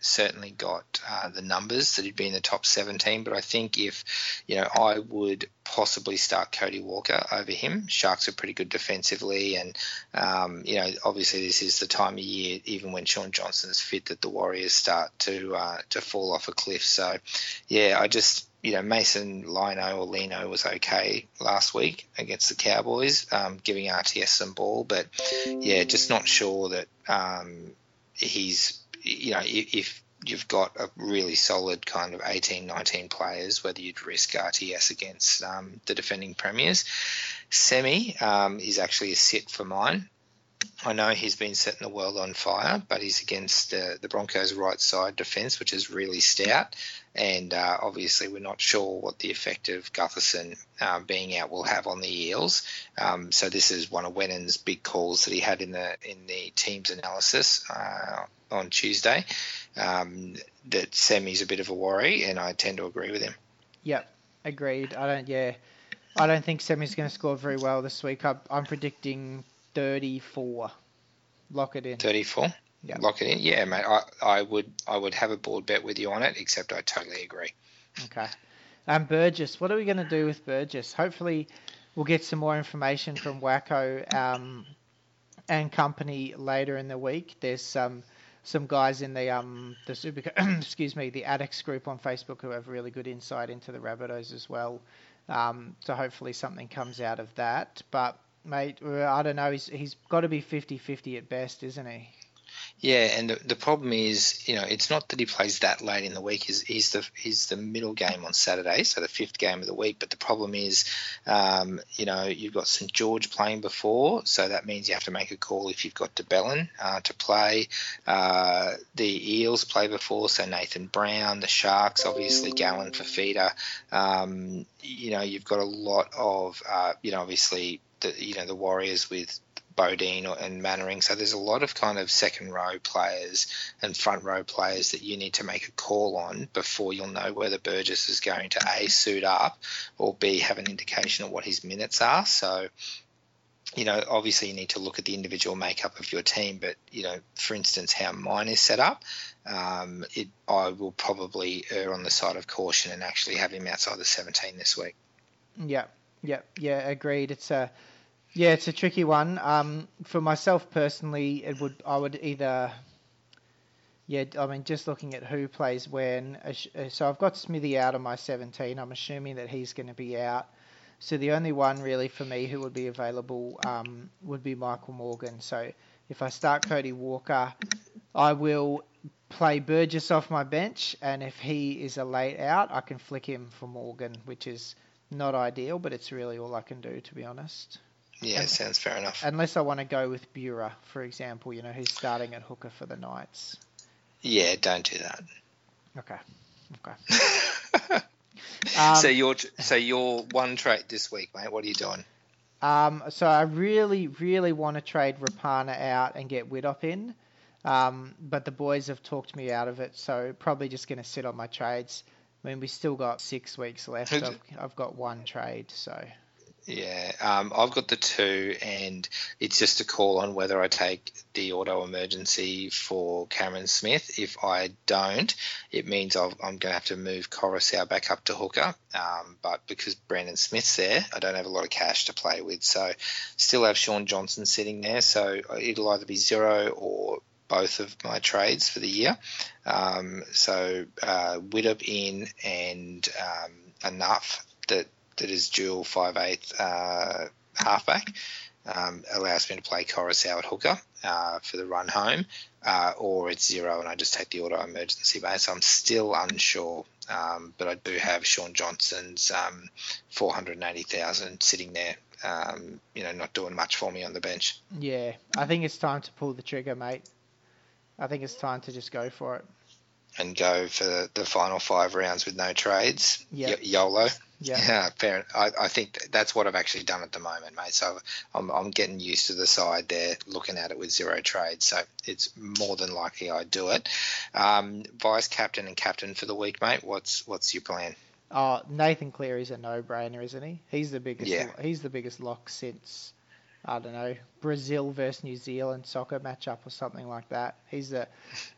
certainly got uh, the numbers that he'd be in the top 17, but I think if, you know, I would possibly start Cody Walker over him. Sharks are pretty good defensively, and, um, you know, obviously this is the time of year, even when Shaun Johnson's fit, that the Warriors start to uh, to fall off a cliff. So, yeah, I just you know, Mason Lino or Lino was okay last week against the Cowboys, um, giving RTS some ball, but yeah, just not sure that um, he's, you know, if you've got a really solid kind of 18, 19 players, whether you'd risk RTS against um, the defending premiers. Semi um, is actually a sit for mine. I know he's been setting the world on fire, but he's against the Broncos' right side defence, which is really stout and uh, obviously we're not sure what the effect of Gutherson uh, being out will have on the Eels. Um, so this is one of Wennon's big calls that he had in the in the team's analysis uh, on Tuesday. Um, that Semi's a bit of a worry, and I tend to agree with him. Yep, agreed. I don't. Yeah, I don't think Semi's going to score very well this week. I'm, I'm predicting 34. Lock it in. 34. Yeah. Lock it in. Yeah, mate. I, I would I would have a board bet with you on it, except I totally agree. Okay. Um, Burgess, what are we going to do with Burgess? Hopefully, we'll get some more information from Wacko um, and company later in the week. There's some some guys in the um the super excuse me the addicts group on Facebook who have really good insight into the Rabbitohs as well. Um, so hopefully something comes out of that. But mate, I don't know. He's he's got to be 50-50 at best, isn't he? Yeah, and the, the problem is, you know, it's not that he plays that late in the week. He's, he's the he's the middle game on Saturday, so the fifth game of the week. But the problem is, um, you know, you've got St George playing before, so that means you have to make a call if you've got de Belin uh, to play. Uh, the Eels play before, so Nathan Brown, the Sharks, obviously Gallen Fifita. Um, you know, you've got a lot of, uh, you know, obviously the you know the Warriors with Bodene and Mannering. So there's a lot of kind of second row players and front row players that you need to make a call on before you'll know whether Burgess is going to A, suit up, or B, have an indication of what his minutes are. So, you know, obviously you need to look at the individual makeup of your team, but, you know, for instance, how mine is set up, um, it, I will probably err on the side of caution and actually have him outside the 17 this week. Yeah, yeah, yeah, agreed. It's a yeah, it's a tricky one. Um, for myself personally, it would I would either. Yeah, I mean, just looking at who plays when. Uh, so I've got Smithy out of my 17. I'm assuming that he's going to be out. So the only one really for me who would be available um, would be Michael Morgan. So if I start Cody Walker, I will play Burgess off my bench, and if he is a late out, I can flick him for Morgan, which is not ideal, but it's really all I can do to be honest. Yeah, and, sounds fair enough. Unless I want to go with Bura, for example, you know, who's starting at hooker for the Knights. Yeah, don't do that. Okay. Okay. um, so your so your one trade this week, mate. What are you doing? Um, so I really, really want to trade Rapana out and get Widdop in. Um, but the boys have talked me out of it, so probably just going to sit on my trades. I mean, we still got six weeks left. I've, I've got one trade, so yeah, um, I've got the two, and it's just a call on whether I take the auto emergency for Cameron Smith. If I don't, it means i am going to have to move Koroisau back up to hooker. Um, but because Brandon Smith's there, I don't have a lot of cash to play with. So still have Shaun Johnson sitting there. So it'll either be zero or both of my trades for the year. Um, so uh, Widdop in and um, enough that that is dual five eighth uh, halfback. Um, allows me to play at hooker uh, for the run home, uh, or it's zero and I just take the auto emergency base. I'm still unsure, um, but I do have Shaun Johnson's um, 480,000 sitting there, um, you know, not doing much for me on the bench. Yeah, I think it's time to pull the trigger, mate. I think it's time to just go for it. And go for the, the final five rounds with no trades. Yeah. Y- YOLO. Yeah, yeah fair. I, I think that's what I've actually done at the moment, mate. So I'm, I'm getting used to the side there, looking at it with zero trades. So it's more than likely I do it. Um, vice captain and captain for the week, mate. What's what's your plan? Oh, Nathan Cleary's a no-brainer, isn't he? He's the biggest. Yeah. He's the biggest lock since I don't know, Brazil versus New Zealand soccer matchup or something like that. He's the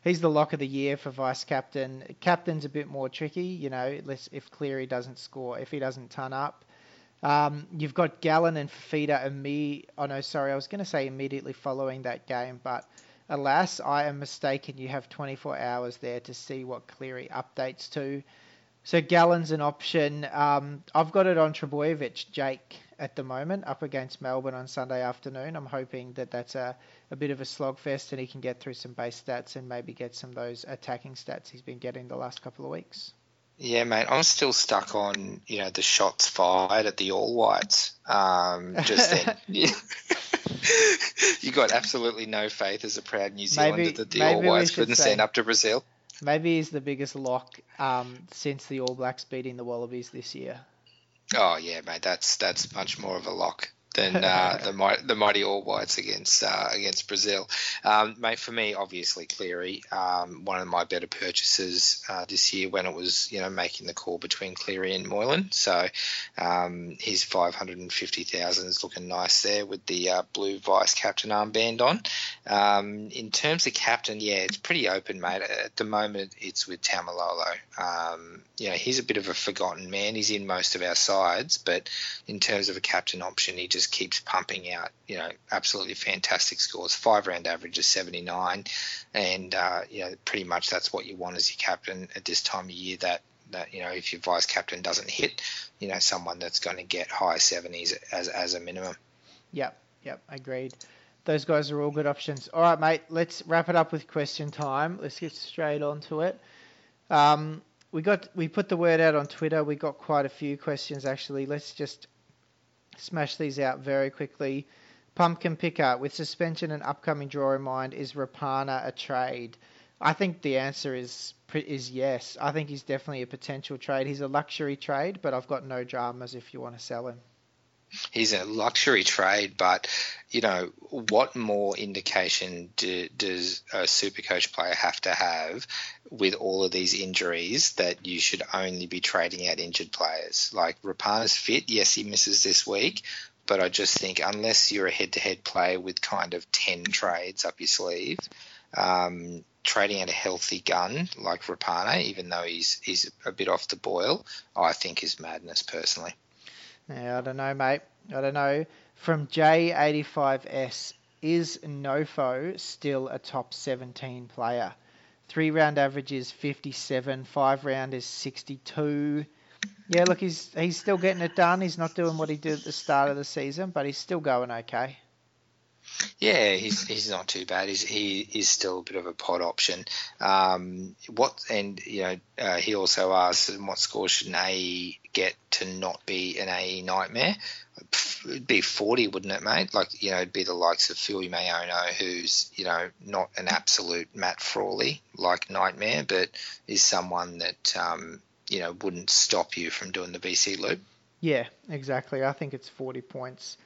he's the lock of the year for vice captain. Captain's a bit more tricky, you know, if Cleary doesn't score, if he doesn't turn up. Um, you've got Gallen and Fifita and me. Oh no, sorry, I was going to say immediately following that game, but alas, I am mistaken. You have 24 hours there to see what Cleary updates to. So Gallen's an option. Um, I've got it on Trbojevic, Jake at the moment up against Melbourne on Sunday afternoon. I'm hoping that that's a, a bit of a slogfest and he can get through some base stats and maybe get some of those attacking stats he's been getting the last couple of weeks. Yeah, mate, I'm still stuck on you know the shots fired at the All Whites. Um, just then, you got absolutely no faith as a proud New Zealander maybe, that the All Whites couldn't stand up to Brazil. Maybe he's the biggest lock um, since the All Blacks beating the Wallabies this year. Oh yeah, mate, that's that's much more of a lock than uh, the the mighty All Whites against uh, against Brazil. Um, mate, for me, obviously Cleary, um, one of my better purchases uh, this year when it was you know making the call between Cleary and Moylan. So um, his five hundred and fifty thousand is looking nice there with the uh, blue vice captain armband on. Um, in terms of captain, yeah, it's pretty open, mate. At the moment, it's with Taumalolo. Um, you know, he's a bit of a forgotten man. He's in most of our sides, but in terms of a captain option, he just keeps pumping out, you know, absolutely fantastic scores. Five round average is 79, and uh, you know, pretty much that's what you want as your captain at this time of year. That that you know, if your vice captain doesn't hit, you know, someone that's going to get high 70s as as a minimum. Yep, yep, agreed. Those guys are all good options. All right, mate. Let's wrap it up with question time. Let's get straight on to it. Um, we got we put the word out on Twitter. We got quite a few questions actually. Let's just smash these out very quickly. Pumpkin picker with suspension and upcoming draw in mind is Rapana a trade? I think the answer is is yes. I think he's definitely a potential trade. He's a luxury trade, but I've got no dramas if you want to sell him he's a luxury trade, but you know what more indication do, does a super coach player have to have with all of these injuries that you should only be trading out injured players? Like Rapana's fit, yes, he misses this week, but I just think unless you're a head-to-head player with kind of ten trades up your sleeve. Um, trading out a healthy gun like Rapana, even though he's he's a bit off the boil, I think is madness personally. Yeah, I don't know, mate. I don't know. From J85S, is Nofo still a top 17 player? Three round average is 57, five round is 62. Yeah, look, he's he's still getting it done. He's not doing what he did at the start of the season, but he's still going okay. Yeah, he's he's not too bad. He's he is still a bit of a pod option. Um, what and you know uh, he also asks what score should an AE get to not be an AE nightmare? It'd be forty, wouldn't it, mate? Like you know, it'd be the likes of Fuimaono, who's you know not an absolute Matt Frawley like nightmare, but is someone that um, you know wouldn't stop you from doing the VC loop. Yeah, exactly. I think it's forty points.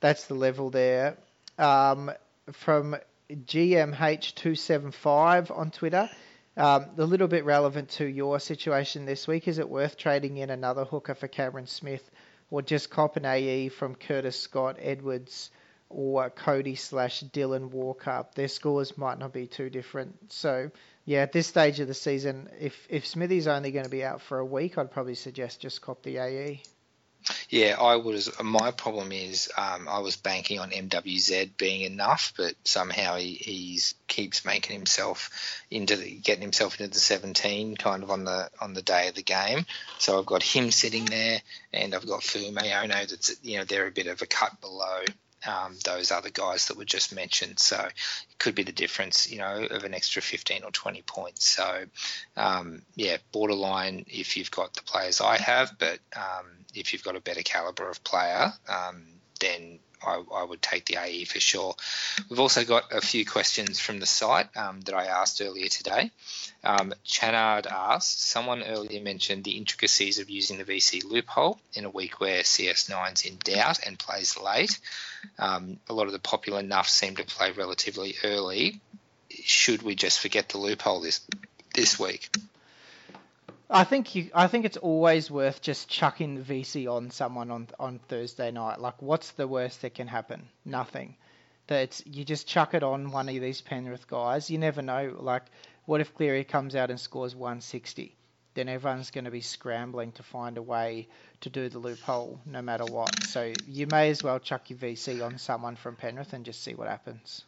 That's the level there um, from GMH275 on Twitter. Um, a little bit relevant to your situation this week. Is it worth trading in another hooker for Cameron Smith, or just cop an AE from Curtis Scott Edwards or Cody slash Dylan Walker? Their scores might not be too different. So yeah, at this stage of the season, if if Smithy's only going to be out for a week, I'd probably suggest just cop the AE. Yeah, I was. My problem is um, I was banking on MWZ being enough, but somehow he he's, keeps making himself into the, getting himself into the 17 kind of on the on the day of the game. So I've got him sitting there, and I've got Fuimaono that's you know they're a bit of a cut below um, those other guys that were just mentioned. So it could be the difference, you know, of an extra 15 or 20 points. So um, yeah, borderline if you've got the players I have, but um, if you've got a better caliber of player, um, then I, I, would take the AE for sure. We've also got a few questions from the site um, that I asked earlier today. Um, Chanard asked, someone earlier mentioned the intricacies of using the VC loophole in a week where CS9's in doubt and plays late. Um, a lot of the popular nuffs seem to play relatively early. Should we just forget the loophole this this week? I think you. I think it's always worth just chucking the VC on someone on on Thursday night. Like, what's the worst that can happen? Nothing. That it's, you just chuck it on one of these Penrith guys. You never know. Like, what if Cleary comes out and scores 160? Then everyone's going to be scrambling to find a way to do the loophole, no matter what. So you may as well chuck your VC on someone from Penrith and just see what happens.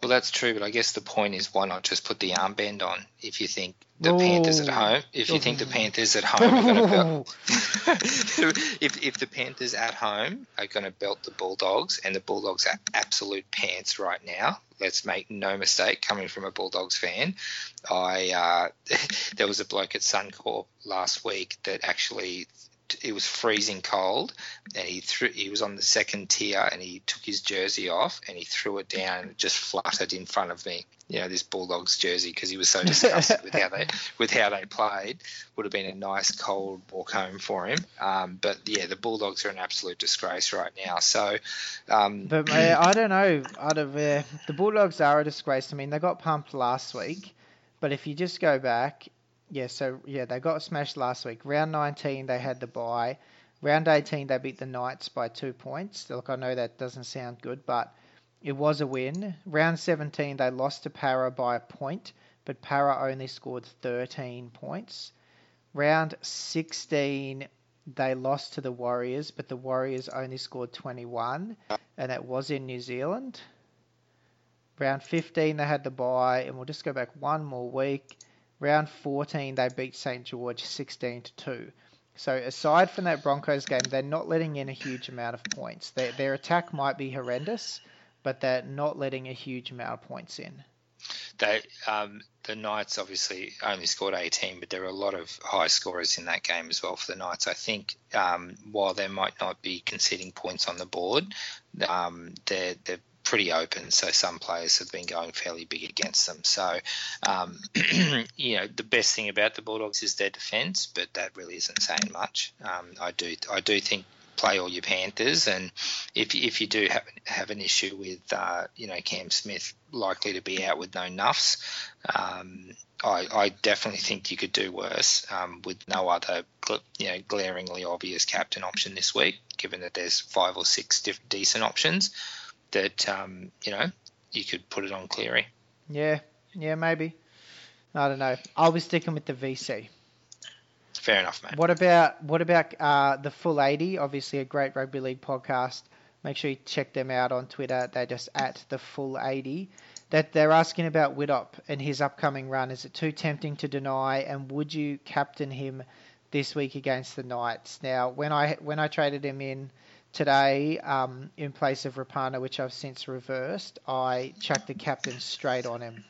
Well, that's true, but I guess the point is why not just put the armband on if you think the Ooh. Panthers at home, if you think the Panthers at home are going to belt, if if the Panthers at home are going to belt the Bulldogs and the Bulldogs are absolute pants right now, let's make no mistake, coming from a Bulldogs fan, I uh, there was a bloke at Suncorp last week that actually it was freezing cold, and he threw. He was on the second tier, and he took his jersey off, and he threw it down, and it just fluttered in front of me. You know, this Bulldogs jersey because he was so disgusted with how they with how they played. Would have been a nice cold walk home for him. Um, but yeah, the Bulldogs are an absolute disgrace right now. So, um, but I don't know. Out of uh, the Bulldogs are a disgrace. I mean, they got pumped last week, but if you just go back yeah, so yeah, they got smashed last week. Round 19, they had the bye. Round 18, they beat the Knights by two points. Look, I know that doesn't sound good, but it was a win. Round 17, they lost to Para by a point, but Para only scored 13 points. Round 16, they lost to the Warriors, but the Warriors only scored 21, and that was in New Zealand. Round 15, they had the bye, and we'll just go back one more week. Round 14, they beat St George 16 to 2. So aside from that Broncos game, they're not letting in a huge amount of points. Their, their attack might be horrendous, but they're not letting a huge amount of points in. They, um, the Knights obviously only scored 18, but there are a lot of high scorers in that game as well for the Knights. I think um, while they might not be conceding points on the board, um, they're, they're pretty open, so some players have been going fairly big against them. So, um, you know, the best thing about the Bulldogs is their defence, but that really isn't saying much. Um, I do, I do think play all your Panthers, and if if you do have have an issue with, uh, you know, Cam Smith likely to be out with no nuffs. Um, I, I, definitely think you could do worse um, with no other, you know, glaringly obvious captain option this week. Given that there's five or six diff- decent options, that um, you know you could put it on Cleary. Yeah, yeah, maybe. I don't know. I'll be sticking with the VC. Fair enough, mate. What about what about uh, the full 80? Obviously, a great rugby league podcast. Make sure you check them out on Twitter. They're just at the full 80. That they're asking about Widdop and his upcoming run. Is it too tempting to deny? And would you captain him this week against the Knights? Now, when I when I traded him in today, um, in place of Rapana, which I've since reversed, I chucked the captain straight on him.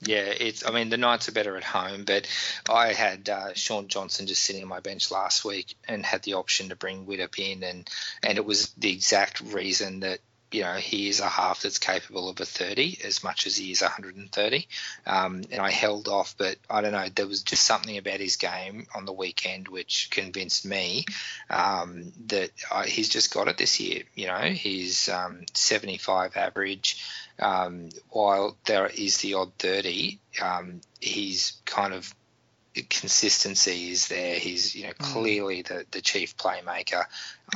Yeah, it's. I mean, the Knights are better at home, but I had uh, Shaun Johnson just sitting on my bench last week and had the option to bring Widdop in, and and it was the exact reason that you know, he is a half that's capable of a 30 as much as he is 130. Um, and I held off, but I don't know, there was just something about his game on the weekend which convinced me um, that I, he's just got it this year. You know, he's um, 75 average. Um, while there is the odd 30, um, he's kind of consistency is there. He's you know mm. clearly the the chief playmaker.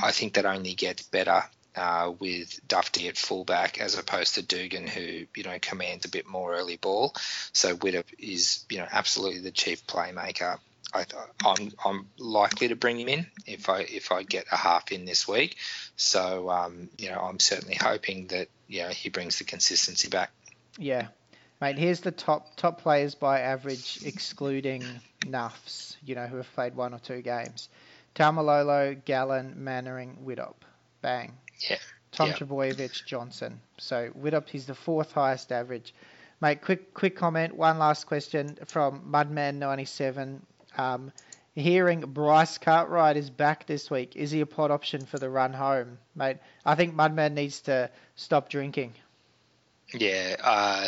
I think that only gets better uh, with Dufty at fullback as opposed to Dugan, who you know commands a bit more early ball. So Widdop is you know absolutely the chief playmaker. I, I'm I'm likely to bring him in if I if I get a half in this week. So um, you know I'm certainly hoping that you know he brings the consistency back. Yeah, mate. Here's the top top players by average, excluding nuffs. You know who have played one or two games. Taumalolo, Gallen, Mannering, Widdop. Bang. Yeah. Tom yeah. Trbojevic, Johnson. So Widdop, he's the fourth highest average. Mate, quick quick comment. One last question from Mudman97. Um, hearing Bryce Cartwright is back this week. Is he a pot option for the run home, mate? I think Mudman needs to stop drinking. Yeah. Uh,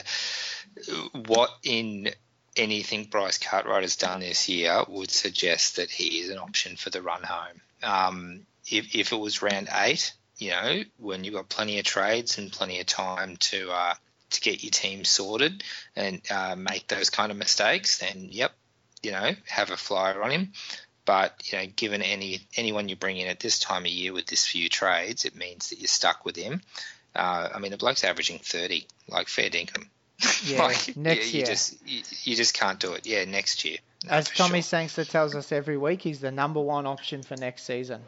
what in anything Bryce Cartwright has done this year would suggest that he is an option for the run home. Um, if, if it was round eight, you know, when you've got plenty of trades and plenty of time to uh, to get your team sorted and uh, make those kind of mistakes, then yep, you know, have a flyer on him. But you know, given any anyone you bring in at this time of year with this few trades, it means that you're stuck with him. Uh, I mean, the bloke's averaging 30, like fair dinkum. Yeah, like, next you, year. You just, you, you, just can't do it. Yeah, next year. No, As Tommy sure. Sangster tells us every week, he's the number one option for next season.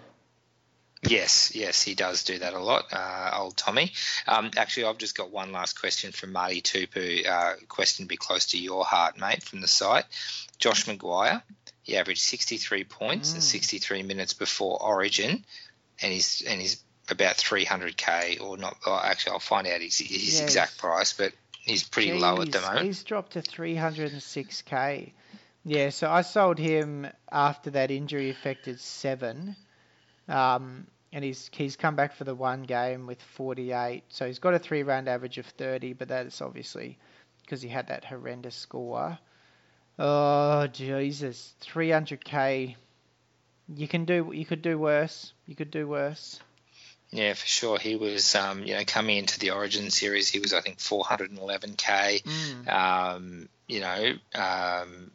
Yes, yes, he does do that a lot, uh, old Tommy. Um, actually, I've just got one last question from Marty Tupu. Uh, question to be close to your heart, mate, from the site. Josh McGuire, he averaged 63 points mm. 63 minutes before Origin, and he's and he's about 300k or not. Actually, I'll find out his, his exact price, but he's pretty Jeez, low at the moment. He's dropped to 306k. Yeah, so I sold him after that injury affected seven. Um, and he's he's come back for the one game with 48. So he's got a three round average of 30, but that's obviously because he had that horrendous score. Oh Jesus, 300k. You can do you could do worse. You could do worse. Yeah, for sure. He was, um, you know, coming into the Origin series, he was, I think, 411k. Mm. Um, you know, um,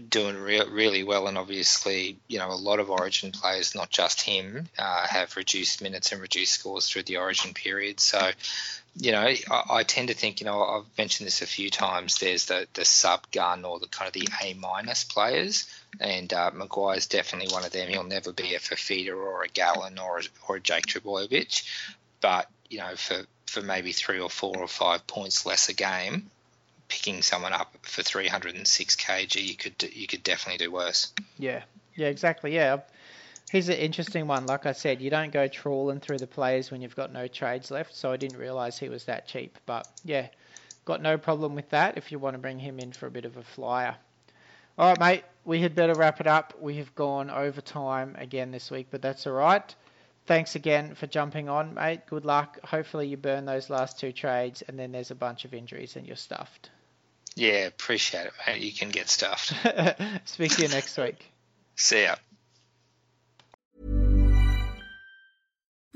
doing re- really well, and obviously, you know, a lot of Origin players, not just him, uh, have reduced minutes and reduced scores through the Origin period. So, you know, I, I, tend to think, you know, I've mentioned this a few times. There's the the sub gun or the kind of the A minus players, and uh, McGuire's definitely one of them. He'll never be a Fifita or a Gallen or a, or a Jake Trbojevic, but you know, for for maybe three or four or five points less a game, picking someone up for 306 kg, you could you could definitely do worse. Yeah, yeah, exactly. Yeah, he's an interesting one. Like I said, you don't go trawling through the players when you've got no trades left. So I didn't realise he was that cheap. But yeah, got no problem with that if you want to bring him in for a bit of a flyer. All right, mate. We had better wrap it up. We have gone over time again this week, but that's all right. Thanks again for jumping on, mate. Good luck. Hopefully you burn those last two trades, and then there's a bunch of injuries and you're stuffed. Yeah, appreciate it, mate. You can get stuffed. Speak to you next week. See ya.